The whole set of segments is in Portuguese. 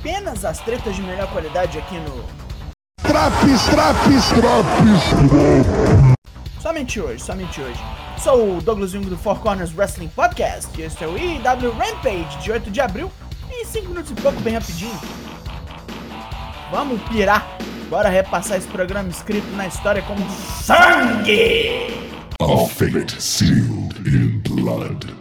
apenas as tretas de melhor qualidade aqui no. Traps, traps, traps! Somente hoje, somente hoje. Sou o Douglas Jung do Four Corners Wrestling Podcast e este é o IW Rampage de 8 de abril em 5 minutos e pouco, bem rapidinho. Vamos pirar! Bora repassar esse programa escrito na história como sangue! A fate sealed in blood.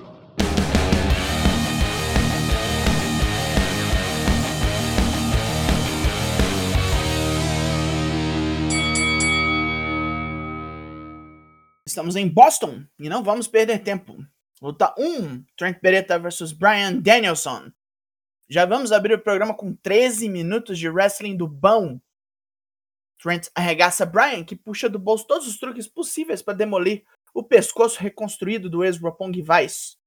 Estamos em Boston e não vamos perder tempo. Luta 1: Trent Beretta vs Brian Danielson. Já vamos abrir o programa com 13 minutos de wrestling do bom. Trent arregaça Brian, que puxa do bolso todos os truques possíveis para demolir o pescoço reconstruído do ex-Roppongi Vice.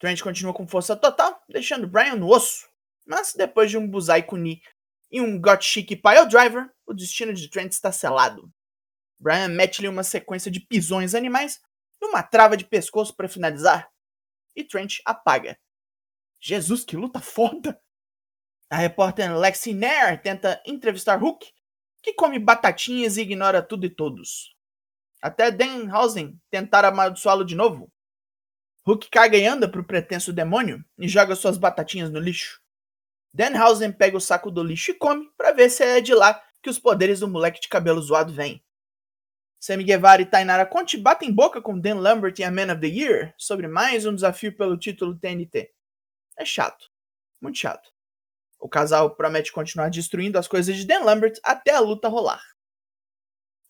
Trent continua com força total, deixando Brian no osso. Mas depois de um Buzai Kuni e um Got Chic Pile Driver, o destino de Trent está selado. Brian mete-lhe uma sequência de pisões animais e uma trava de pescoço para finalizar. E Trent apaga. Jesus, que luta foda! A repórter Lexi Nair tenta entrevistar Hook, que come batatinhas e ignora tudo e todos. Até Danhausen tentar amaldiçoá-lo de novo. Hook caga e anda pro pretenso demônio e joga suas batatinhas no lixo. Danhausen pega o saco do lixo e come para ver se é de lá que os poderes do moleque de cabelo zoado vêm. Sammy Guevara e Tainara Conte batem boca com Dan Lambert e a Man of the Year sobre mais um desafio pelo título TNT. É chato. Muito chato. O casal promete continuar destruindo as coisas de Dan Lambert até a luta rolar.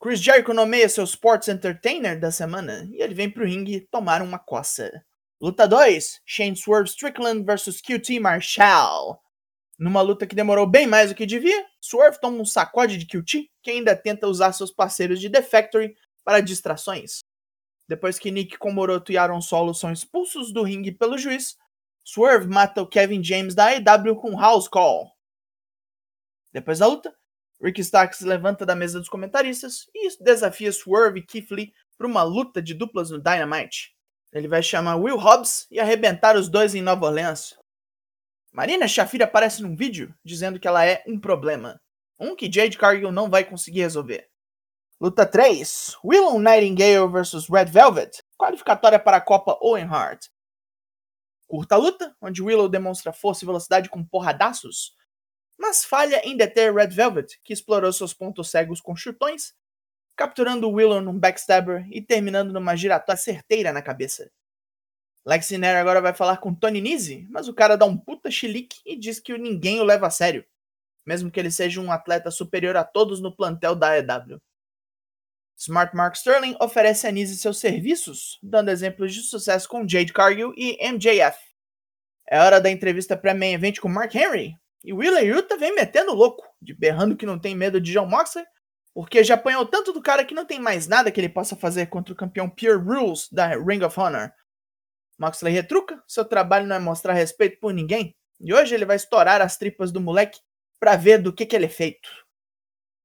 Chris Jericho nomeia seu Sports Entertainer da semana e ele vem pro ringue tomar uma coça. Luta 2: Shane Swerve Strickland vs QT Marshall. Numa luta que demorou bem mais do que devia, Swerve toma um sacode de QT, que ainda tenta usar seus parceiros de The Factory para distrações. Depois que Nick Komoroto e Aaron Solo são expulsos do ringue pelo juiz, Swerve mata o Kevin James da AEW com House Call. Depois da luta, Rick Starks levanta da mesa dos comentaristas e desafia Swerve e Keith Lee para uma luta de duplas no Dynamite. Ele vai chamar Will Hobbs e arrebentar os dois em Nova Orleans. Marina Shafir aparece num vídeo dizendo que ela é um problema. Um que Jade Cargill não vai conseguir resolver. Luta 3: Willow Nightingale vs Red Velvet, qualificatória para a Copa Owen Hart. Curta luta, onde Willow demonstra força e velocidade com porradaços, mas falha em deter Red Velvet, que explorou seus pontos cegos com chutões, capturando Willow num backstabber e terminando numa giratória certeira na cabeça. Lexi Nair agora vai falar com Tony Nese, mas o cara dá um puta chilique e diz que ninguém o leva a sério, mesmo que ele seja um atleta superior a todos no plantel da AEW. Smart Mark Sterling oferece a Nese seus serviços, dando exemplos de sucesso com Jade Cargill e MJF. É hora da entrevista pré-main event com Mark Henry, e Wheeler Yuta vem metendo louco, de berrando que não tem medo de John Moxley, porque já apanhou tanto do cara que não tem mais nada que ele possa fazer contra o campeão Pure Rules da Ring of Honor. Moxley retruca, seu trabalho não é mostrar respeito por ninguém, e hoje ele vai estourar as tripas do moleque para ver do que, que ele é feito.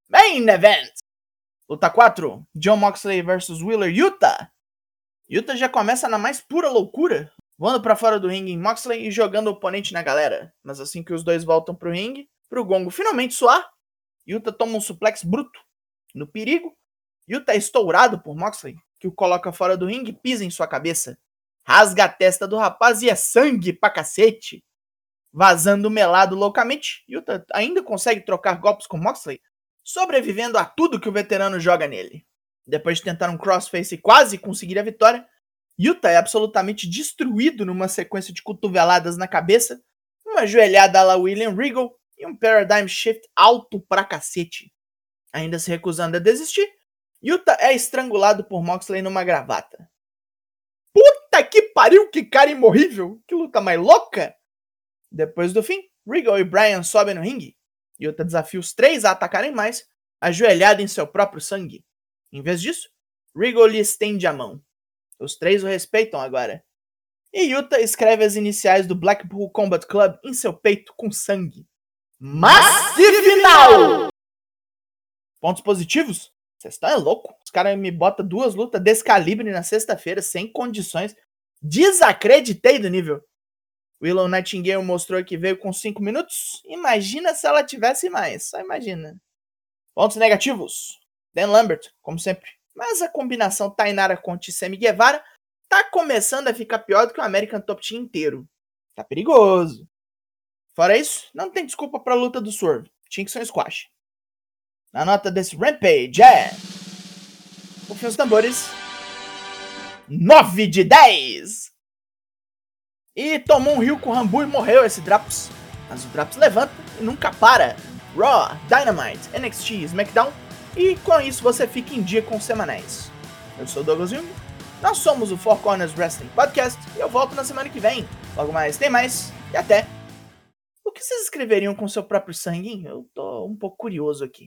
Main Event! Luta 4, John Moxley vs Wheeler Yuta. Yuta já começa na mais pura loucura, voando para fora do ringue em Moxley e jogando o oponente na galera. Mas assim que os dois voltam pro ringue, pro gongo finalmente soar, Yuta toma um suplex bruto. No perigo, Yuta é estourado por Moxley, que o coloca fora do ringue e pisa em sua cabeça rasga a testa do rapaz e é sangue pra cacete. Vazando melado loucamente, Yuta ainda consegue trocar golpes com Moxley, sobrevivendo a tudo que o veterano joga nele. Depois de tentar um crossface e quase conseguir a vitória, Yuta é absolutamente destruído numa sequência de cotoveladas na cabeça, uma joelhada la William Regal e um Paradigm Shift alto pra cacete. Ainda se recusando a desistir, Yuta é estrangulado por Moxley numa gravata. Puta que pariu, que cara imorrível! Que luta mais louca! Depois do fim, Regal e Bryan sobem no ringue. Yuta desafia os três a atacarem mais, ajoelhado em seu próprio sangue. Em vez disso, Regal lhe estende a mão. Os três o respeitam agora. E Yuta escreve as iniciais do Blackpool Combat Club em seu peito com sangue. Massive Final! Pontos positivos? Vocês estão é louco? Os caras me botam duas lutas desse calibre na sexta-feira, sem condições. Desacreditei do nível. Willow Nightingale mostrou que veio com 5 minutos. Imagina se ela tivesse mais. Só imagina. Pontos negativos. Dan Lambert, como sempre. Mas a combinação Tainara Conte e Sammy Guevara tá começando a ficar pior do que o American Top Team inteiro. Tá perigoso. Fora isso, não tem desculpa pra luta do Swerve. Tinha que ser um squash. Na nota desse Rampage é. Confia os tambores. 9 de 10! E tomou um rio com o Rambu e morreu esse Draps. Mas o Draps levanta e nunca para. Raw, Dynamite, NXT, SmackDown. E com isso você fica em dia com os semanais. Eu sou o Douglas Jung. Nós somos o Four Corners Wrestling Podcast e eu volto na semana que vem. Logo mais tem mais e até. O que vocês escreveriam com seu próprio sangue? Eu tô um pouco curioso aqui.